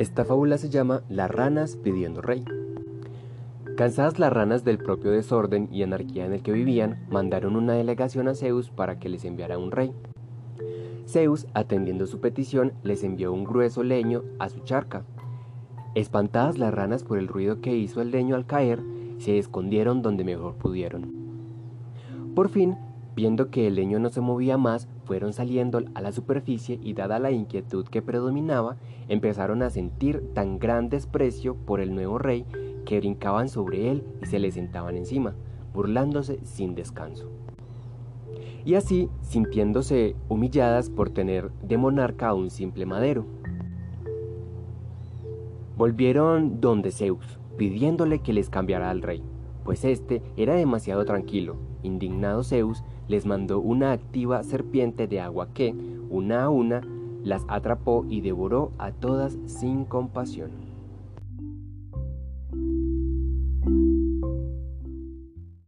Esta fábula se llama Las ranas pidiendo rey. Cansadas las ranas del propio desorden y anarquía en el que vivían, mandaron una delegación a Zeus para que les enviara un rey. Zeus, atendiendo su petición, les envió un grueso leño a su charca. Espantadas las ranas por el ruido que hizo el leño al caer, se escondieron donde mejor pudieron. Por fin, viendo que el leño no se movía más, fueron saliendo a la superficie y dada la inquietud que predominaba, empezaron a sentir tan gran desprecio por el nuevo rey que brincaban sobre él y se le sentaban encima, burlándose sin descanso. Y así, sintiéndose humilladas por tener de monarca a un simple madero. Volvieron donde Zeus, pidiéndole que les cambiara al rey, pues éste era demasiado tranquilo. Indignado Zeus les mandó una activa serpiente de agua que, una a una, las atrapó y devoró a todas sin compasión.